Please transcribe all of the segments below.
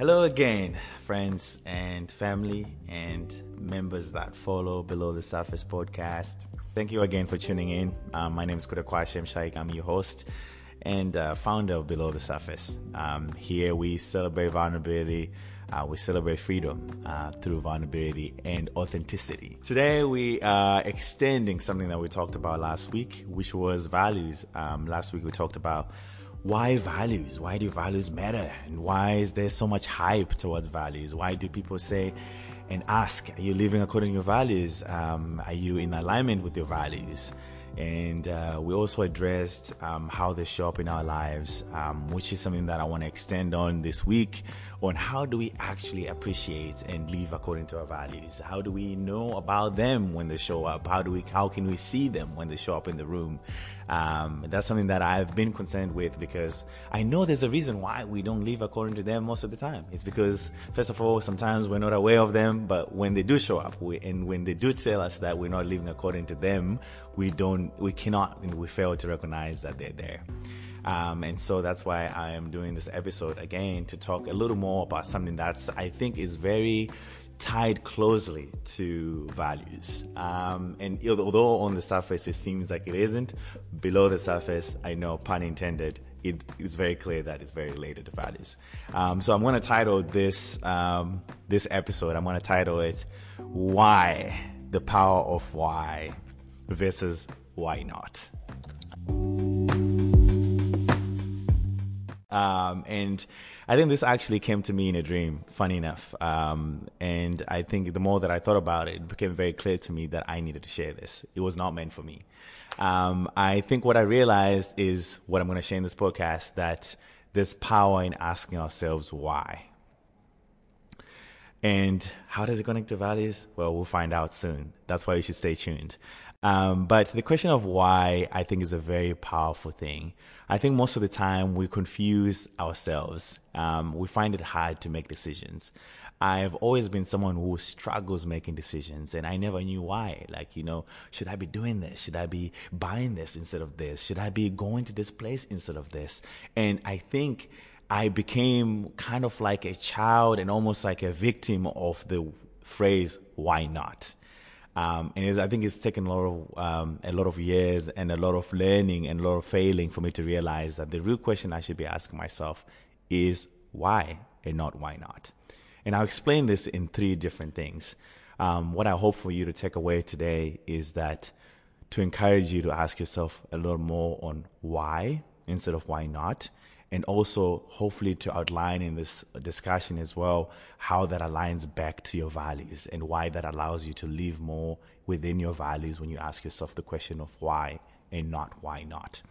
Hello again, friends and family and members that follow Below the Surface podcast. Thank you again for tuning in. Um, my name is Kuda Shem Shaik. I'm your host and uh, founder of Below the Surface. Um, here we celebrate vulnerability. Uh, we celebrate freedom uh, through vulnerability and authenticity. Today we are extending something that we talked about last week, which was values. Um, last week we talked about why values? Why do values matter? And why is there so much hype towards values? Why do people say and ask, are you living according to your values? Um, are you in alignment with your values? And uh, we also addressed um, how they show up in our lives, um, which is something that I want to extend on this week on how do we actually appreciate and live according to our values? How do we know about them when they show up? How do we, how can we see them when they show up in the room? Um, that's something that I've been concerned with because I know there's a reason why we don't live according to them most of the time. It's because, first of all, sometimes we're not aware of them, but when they do show up, we, and when they do tell us that we're not living according to them, we don't, we cannot, we fail to recognize that they're there. Um, and so that's why I am doing this episode again to talk a little more about something that's I think is very tied closely to values. Um, and although on the surface it seems like it isn't, below the surface, I know, pun intended, it is very clear that it's very related to values. Um, so I'm going to title this um, this episode. I'm going to title it "Why the Power of Why" versus "Why Not." Um, and I think this actually came to me in a dream, funny enough. Um, and I think the more that I thought about it, it became very clear to me that I needed to share this. It was not meant for me. Um, I think what I realized is what I'm going to share in this podcast that there's power in asking ourselves why. And how does it connect to values? Well, we'll find out soon. That's why you should stay tuned. Um, but the question of why I think is a very powerful thing. I think most of the time we confuse ourselves. Um, we find it hard to make decisions. I've always been someone who struggles making decisions and I never knew why. Like, you know, should I be doing this? Should I be buying this instead of this? Should I be going to this place instead of this? And I think I became kind of like a child and almost like a victim of the phrase, why not? Um, and I think it's taken a lot of um, a lot of years and a lot of learning and a lot of failing for me to realize that the real question I should be asking myself is why and not why not. And I'll explain this in three different things. Um, what I hope for you to take away today is that to encourage you to ask yourself a little more on why instead of why not and also hopefully to outline in this discussion as well how that aligns back to your values and why that allows you to live more within your values when you ask yourself the question of why and not why not.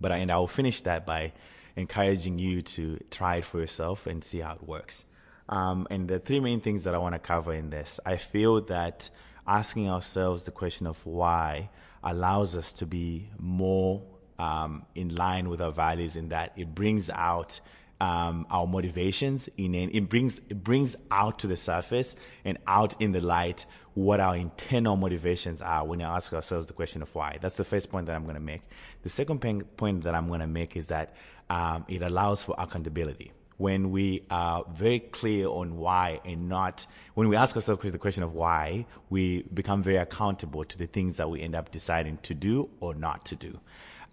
But I, and I will finish that by encouraging you to try it for yourself and see how it works. Um, and the three main things that I want to cover in this, I feel that asking ourselves the question of why allows us to be more um, in line with our values in that it brings out um, our motivations in it brings it brings out to the surface and out in the light what our internal motivations are when we ask ourselves the question of why. That's the first point that I'm going to make. The second point that I'm going to make is that um, it allows for accountability when we are very clear on why and not when we ask ourselves the question of why we become very accountable to the things that we end up deciding to do or not to do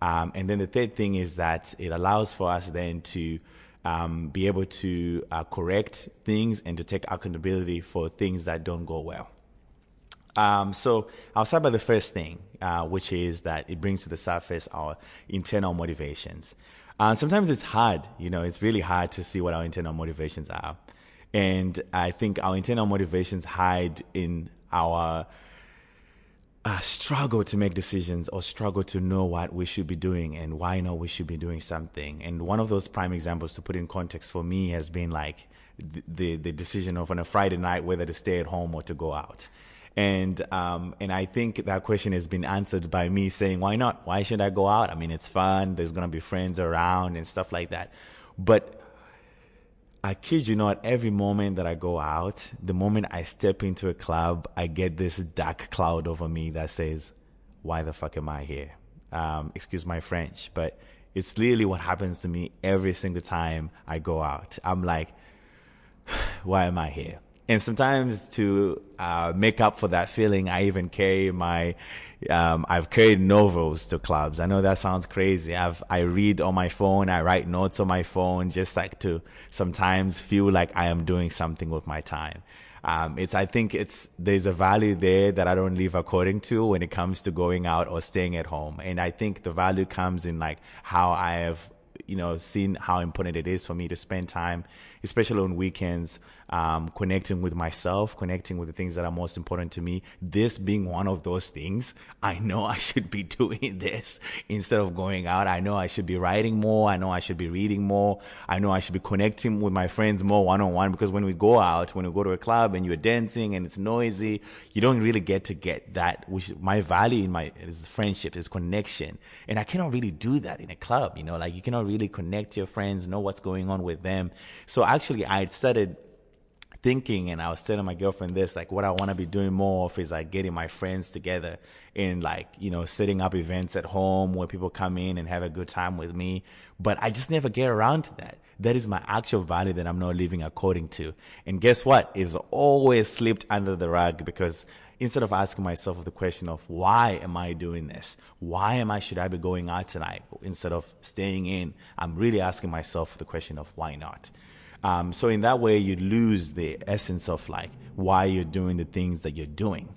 um, and then the third thing is that it allows for us then to um, be able to uh, correct things and to take accountability for things that don't go well. Um, so I'll start by the first thing, uh, which is that it brings to the surface our internal motivations. Uh, sometimes it's hard, you know, it's really hard to see what our internal motivations are. And I think our internal motivations hide in our uh, struggle to make decisions or struggle to know what we should be doing and why not we should be doing something. And one of those prime examples to put in context for me has been like the, the, the decision of on a Friday night whether to stay at home or to go out. And um, and I think that question has been answered by me saying, why not? Why should I go out? I mean, it's fun. There's gonna be friends around and stuff like that. But I kid you not, every moment that I go out, the moment I step into a club, I get this dark cloud over me that says, why the fuck am I here? Um, excuse my French, but it's literally what happens to me every single time I go out. I'm like, why am I here? And sometimes to uh, make up for that feeling, I even carry my, um, I've carried novels to clubs. I know that sounds crazy. I've, I read on my phone. I write notes on my phone just like to sometimes feel like I am doing something with my time. Um, it's, I think it's, there's a value there that I don't live according to when it comes to going out or staying at home. And I think the value comes in like how I have, you know, seen how important it is for me to spend time, especially on weekends, um, connecting with myself, connecting with the things that are most important to me. This being one of those things, I know I should be doing this instead of going out. I know I should be writing more. I know I should be reading more. I know I should be connecting with my friends more one on one because when we go out, when we go to a club and you're dancing and it's noisy, you don't really get to get that, which my value in my is friendship, is connection. And I cannot really do that in a club, you know, like you cannot really connect to your friends, know what's going on with them. So actually I started thinking and I was telling my girlfriend this, like what I want to be doing more of is like getting my friends together and like, you know, setting up events at home where people come in and have a good time with me. But I just never get around to that. That is my actual value that I'm not living according to. And guess what? It's always slipped under the rug because instead of asking myself the question of why am I doing this? Why am I, should I be going out tonight? Instead of staying in, I'm really asking myself the question of why not? Um, so in that way, you lose the essence of like why you're doing the things that you're doing,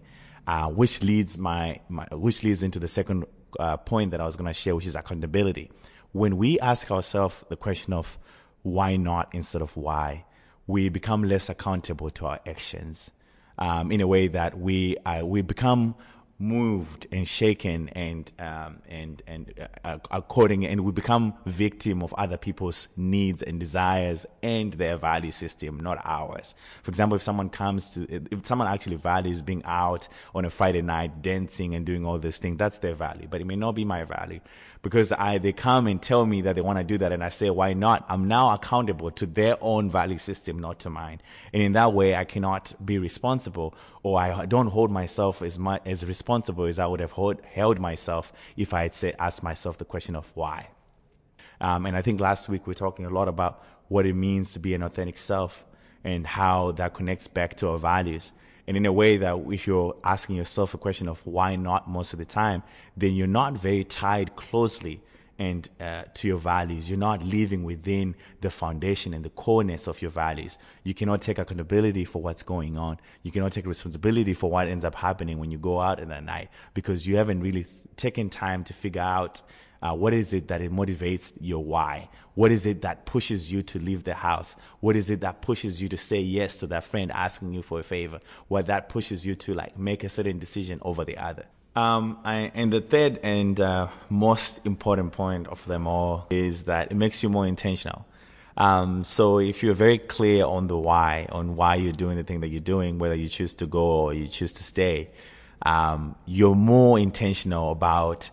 uh, which leads my, my, which leads into the second uh, point that I was going to share, which is accountability. When we ask ourselves the question of why not instead of why, we become less accountable to our actions. Um, in a way that we uh, we become moved and shaken and um, and and uh, according and we become victim of other people's needs and desires and their value system not ours. For example if someone comes to if someone actually values being out on a friday night dancing and doing all this thing that's their value but it may not be my value because I they come and tell me that they want to do that and I say why not? I'm now accountable to their own value system not to mine. And in that way I cannot be responsible or I don't hold myself as much as responsible as I would have hold, held myself if I had say, asked myself the question of why. Um, and I think last week we are talking a lot about what it means to be an authentic self and how that connects back to our values and in a way that if you're asking yourself a question of why not most of the time, then you're not very tied closely and uh, to your values. You're not living within the foundation and the coreness of your values. You cannot take accountability for what's going on. You cannot take responsibility for what ends up happening when you go out in the night because you haven't really taken time to figure out uh, what is it that it motivates your why? What is it that pushes you to leave the house? What is it that pushes you to say yes to that friend asking you for a favor? What that pushes you to like make a certain decision over the other? Um, I, and the third and uh, most important point of them all is that it makes you more intentional. Um, so if you're very clear on the why, on why you're doing the thing that you're doing, whether you choose to go or you choose to stay, um, you're more intentional about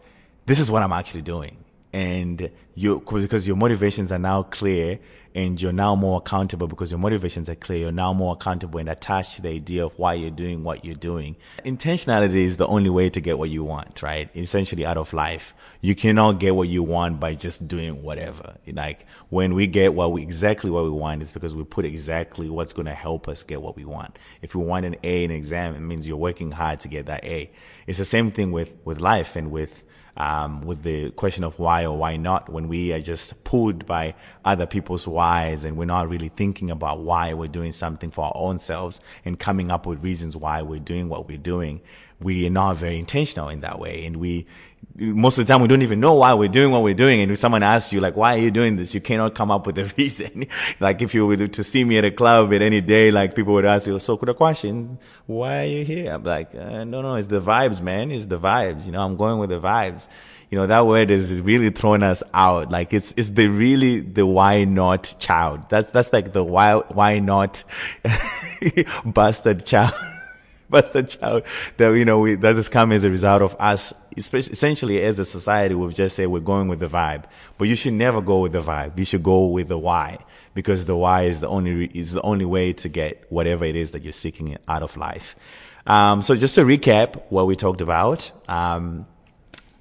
this is what I'm actually doing. And you, because your motivations are now clear and you're now more accountable because your motivations are clear. You're now more accountable and attached to the idea of why you're doing what you're doing. Intentionality is the only way to get what you want, right? Essentially out of life. You cannot get what you want by just doing whatever. Like when we get what we, exactly what we want, it's because we put exactly what's going to help us get what we want. If we want an A in an exam, it means you're working hard to get that A. It's the same thing with, with life and with, um, with the question of why or why not when we are just pulled by other people's whys and we're not really thinking about why we're doing something for our own selves and coming up with reasons why we're doing what we're doing. We are not very intentional in that way. And we, most of the time we don't even know why we're doing what we're doing. And if someone asks you, like, why are you doing this? You cannot come up with a reason. like if you were to see me at a club at any day, like people would ask you, so could a question, why are you here? I'm like, uh, no, no, it's the vibes, man. It's the vibes. You know, I'm going with the vibes. You know, that word is really throwing us out. Like it's, it's the really the why not child. That's, that's like the why, why not bastard child. bastard child that, you know, we, that has come as a result of us essentially as a society, we've just said we're going with the vibe, but you should never go with the vibe. You should go with the why because the why is the only, is the only way to get whatever it is that you're seeking out of life. Um, so just to recap what we talked about, um,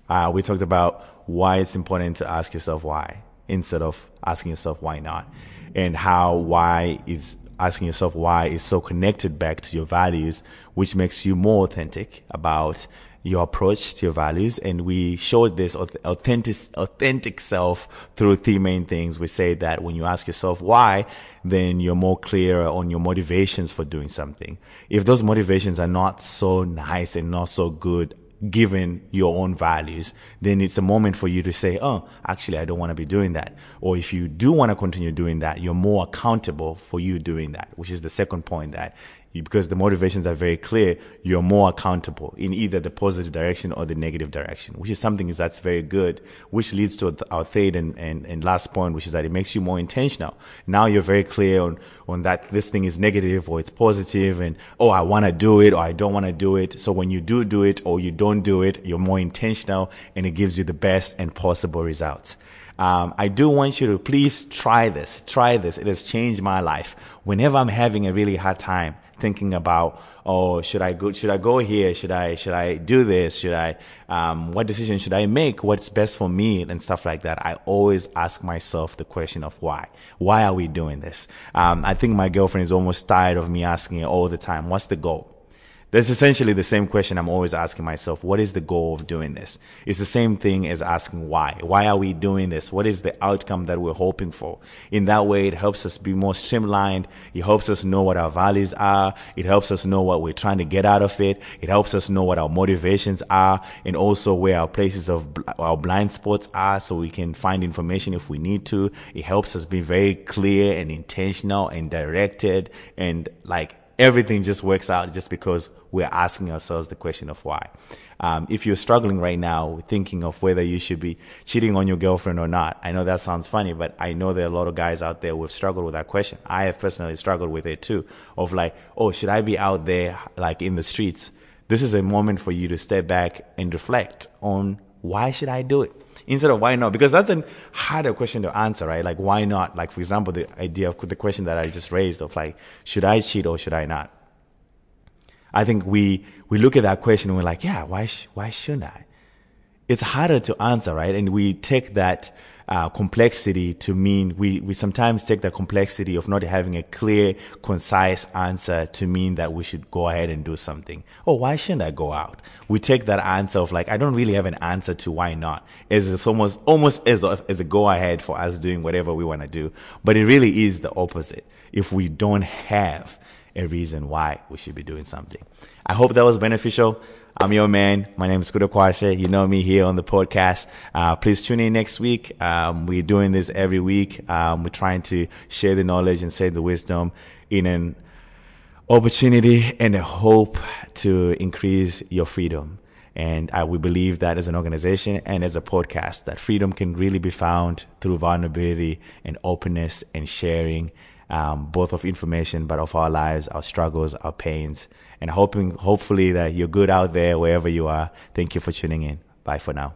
uh, we talked about why it's important to ask yourself why instead of asking yourself why not and how why is asking yourself why is so connected back to your values, which makes you more authentic about your approach to your values. And we showed this authentic, authentic self through three main things. We say that when you ask yourself why, then you're more clear on your motivations for doing something. If those motivations are not so nice and not so good, given your own values, then it's a moment for you to say, oh, actually, I don't want to be doing that. Or if you do want to continue doing that, you're more accountable for you doing that, which is the second point that because the motivations are very clear, you're more accountable in either the positive direction or the negative direction, which is something that's very good, which leads to our third and, and, and last point, which is that it makes you more intentional. Now you're very clear on, on that this thing is negative or it's positive and, oh, I want to do it or I don't want to do it. So when you do do it or you don't do it, you're more intentional and it gives you the best and possible results. Um, I do want you to please try this. Try this. It has changed my life. Whenever I'm having a really hard time, thinking about oh should I go should I go here? Should I should I do this? Should I um, what decision should I make? What's best for me? And stuff like that. I always ask myself the question of why. Why are we doing this? Um, I think my girlfriend is almost tired of me asking it all the time what's the goal that's essentially the same question I'm always asking myself. What is the goal of doing this? It's the same thing as asking why. Why are we doing this? What is the outcome that we're hoping for? In that way, it helps us be more streamlined. It helps us know what our values are. It helps us know what we're trying to get out of it. It helps us know what our motivations are and also where our places of our blind spots are so we can find information if we need to. It helps us be very clear and intentional and directed and like everything just works out just because we're asking ourselves the question of why. Um, if you're struggling right now thinking of whether you should be cheating on your girlfriend or not, I know that sounds funny, but I know there are a lot of guys out there who have struggled with that question. I have personally struggled with it too, of like, oh, should I be out there like in the streets? This is a moment for you to step back and reflect on why should I do it? Instead of why not? Because that's a harder question to answer, right? Like, why not? Like, for example, the idea of the question that I just raised of like, should I cheat or should I not? I think we, we look at that question and we're like, yeah, why, sh- why shouldn't I? It's harder to answer, right? And we take that, uh, complexity to mean we, we sometimes take the complexity of not having a clear, concise answer to mean that we should go ahead and do something. Oh, why shouldn't I go out? We take that answer of like, I don't really have an answer to why not. It's almost, almost as, as a go ahead for us doing whatever we want to do. But it really is the opposite. If we don't have a reason why we should be doing something. I hope that was beneficial. I'm your man. My name is Kudakwashe. You know me here on the podcast. Uh, please tune in next week. Um, we're doing this every week. Um, we're trying to share the knowledge and share the wisdom in an opportunity and a hope to increase your freedom. And uh, we believe that as an organization and as a podcast, that freedom can really be found through vulnerability and openness and sharing, um, both of information, but of our lives, our struggles, our pains and hoping hopefully that you're good out there wherever you are. Thank you for tuning in. Bye for now.